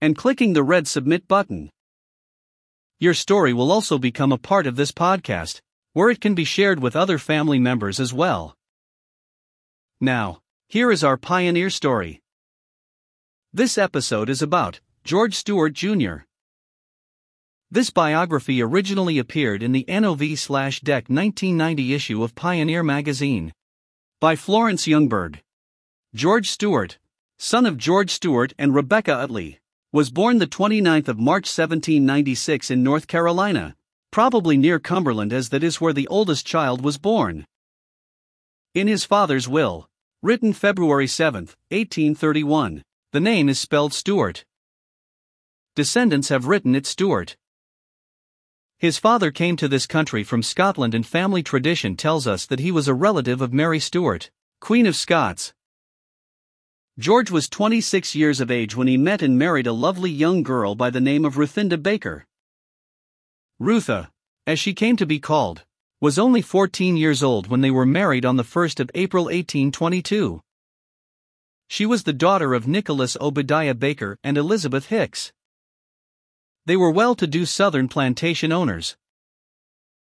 and clicking the red submit button. Your story will also become a part of this podcast, where it can be shared with other family members as well. Now, here is our pioneer story. This episode is about George Stewart Jr. This biography originally appeared in the NOV/DEC 1990 issue of Pioneer magazine by Florence Youngberg. George Stewart, son of George Stewart and Rebecca Utley, was born the 29th of March 1796 in North Carolina, probably near Cumberland as that is where the oldest child was born. In his father's will, written February 7, 1831, the name is spelled Stuart. Descendants have written it Stewart. His father came to this country from Scotland and family tradition tells us that he was a relative of Mary Stuart, Queen of Scots, George was 26 years of age when he met and married a lovely young girl by the name of Ruthinda Baker. Rutha, as she came to be called, was only 14 years old when they were married on the 1st of April 1822. She was the daughter of Nicholas Obadiah Baker and Elizabeth Hicks. They were well to do southern plantation owners.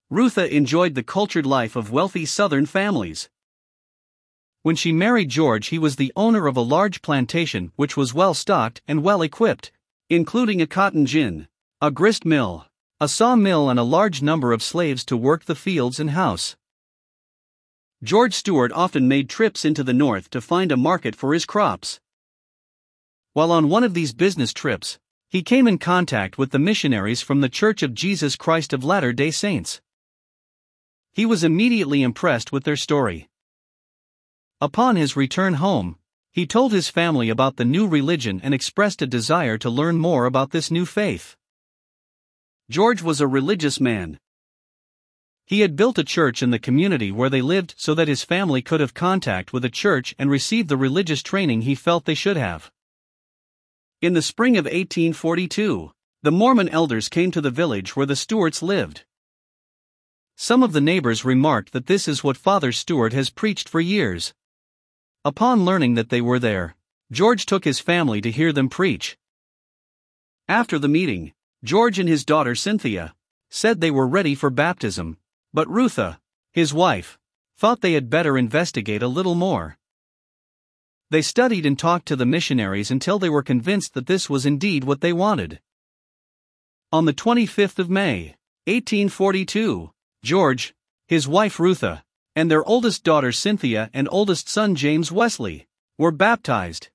Rutha enjoyed the cultured life of wealthy southern families. When she married George, he was the owner of a large plantation which was well stocked and well equipped, including a cotton gin, a grist mill, a saw mill, and a large number of slaves to work the fields and house. George Stewart often made trips into the north to find a market for his crops. While on one of these business trips, he came in contact with the missionaries from the Church of Jesus Christ of Latter day Saints. He was immediately impressed with their story. Upon his return home, he told his family about the new religion and expressed a desire to learn more about this new faith. George was a religious man. He had built a church in the community where they lived so that his family could have contact with a church and receive the religious training he felt they should have. In the spring of 1842, the Mormon elders came to the village where the Stewarts lived. Some of the neighbors remarked that this is what Father Stewart has preached for years. Upon learning that they were there, George took his family to hear them preach. After the meeting, George and his daughter Cynthia said they were ready for baptism, but Rutha, his wife, thought they had better investigate a little more. They studied and talked to the missionaries until they were convinced that this was indeed what they wanted. On the 25th of May, 1842, George, his wife Rutha, and their oldest daughter Cynthia and oldest son James Wesley, were baptized.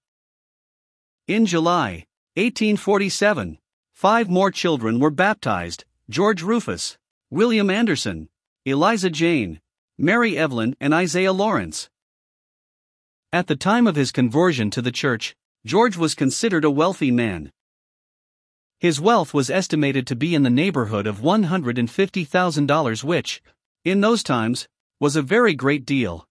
In July 1847, five more children were baptized George Rufus, William Anderson, Eliza Jane, Mary Evelyn, and Isaiah Lawrence. At the time of his conversion to the church, George was considered a wealthy man. His wealth was estimated to be in the neighborhood of $150,000, which, in those times, was a very great deal.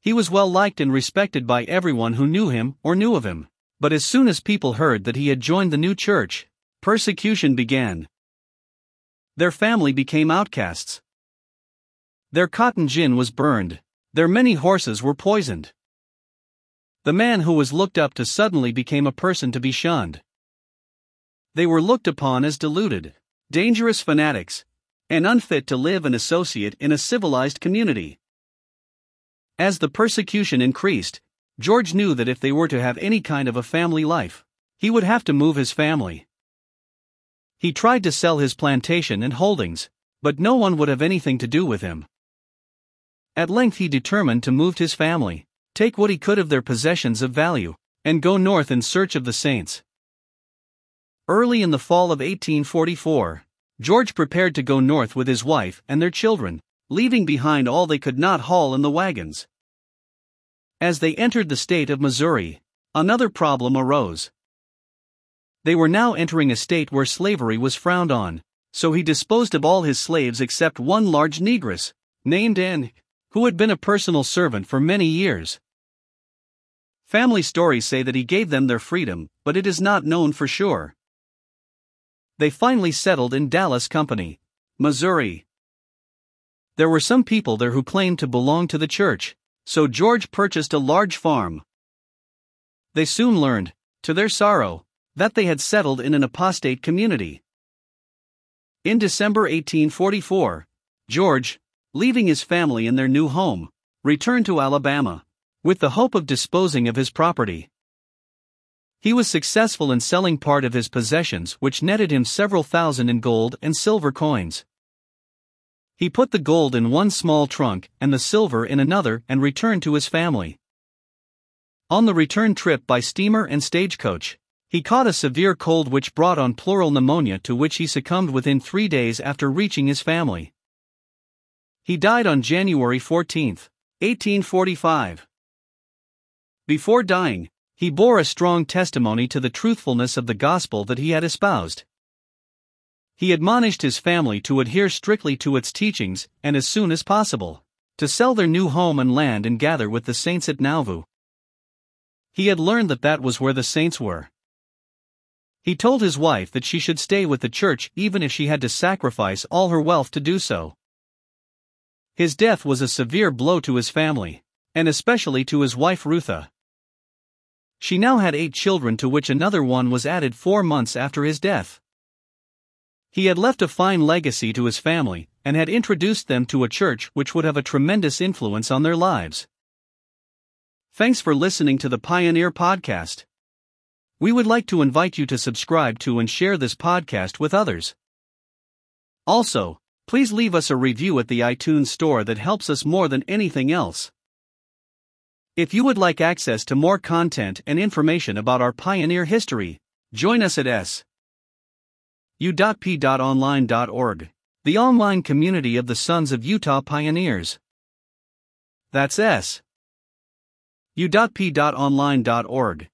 He was well liked and respected by everyone who knew him or knew of him, but as soon as people heard that he had joined the new church, persecution began. Their family became outcasts. Their cotton gin was burned, their many horses were poisoned. The man who was looked up to suddenly became a person to be shunned. They were looked upon as deluded, dangerous fanatics, and unfit to live and associate in a civilized community. As the persecution increased, George knew that if they were to have any kind of a family life, he would have to move his family. He tried to sell his plantation and holdings, but no one would have anything to do with him. At length he determined to move his family, take what he could of their possessions of value, and go north in search of the saints. Early in the fall of 1844, George prepared to go north with his wife and their children, leaving behind all they could not haul in the wagons. As they entered the state of Missouri, another problem arose. They were now entering a state where slavery was frowned on, so he disposed of all his slaves except one large negress, named Anne, who had been a personal servant for many years. Family stories say that he gave them their freedom, but it is not known for sure. They finally settled in Dallas County, Missouri. There were some people there who claimed to belong to the church, so George purchased a large farm. They soon learned, to their sorrow, that they had settled in an apostate community. In December 1844, George, leaving his family in their new home, returned to Alabama, with the hope of disposing of his property. He was successful in selling part of his possessions, which netted him several thousand in gold and silver coins. He put the gold in one small trunk and the silver in another and returned to his family. On the return trip by steamer and stagecoach, he caught a severe cold which brought on pleural pneumonia to which he succumbed within three days after reaching his family. He died on January 14, 1845. Before dying, he bore a strong testimony to the truthfulness of the gospel that he had espoused. He admonished his family to adhere strictly to its teachings and as soon as possible, to sell their new home and land and gather with the saints at Nauvoo. He had learned that that was where the saints were. He told his wife that she should stay with the church even if she had to sacrifice all her wealth to do so. His death was a severe blow to his family, and especially to his wife Rutha. She now had eight children, to which another one was added four months after his death. He had left a fine legacy to his family and had introduced them to a church which would have a tremendous influence on their lives. Thanks for listening to the Pioneer Podcast. We would like to invite you to subscribe to and share this podcast with others. Also, please leave us a review at the iTunes Store that helps us more than anything else. If you would like access to more content and information about our pioneer history, join us at s. u.p.online.org, the online community of the Sons of Utah Pioneers. That's s u.p.online.org.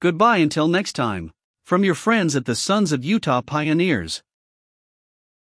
Goodbye until next time, from your friends at the Sons of Utah Pioneers.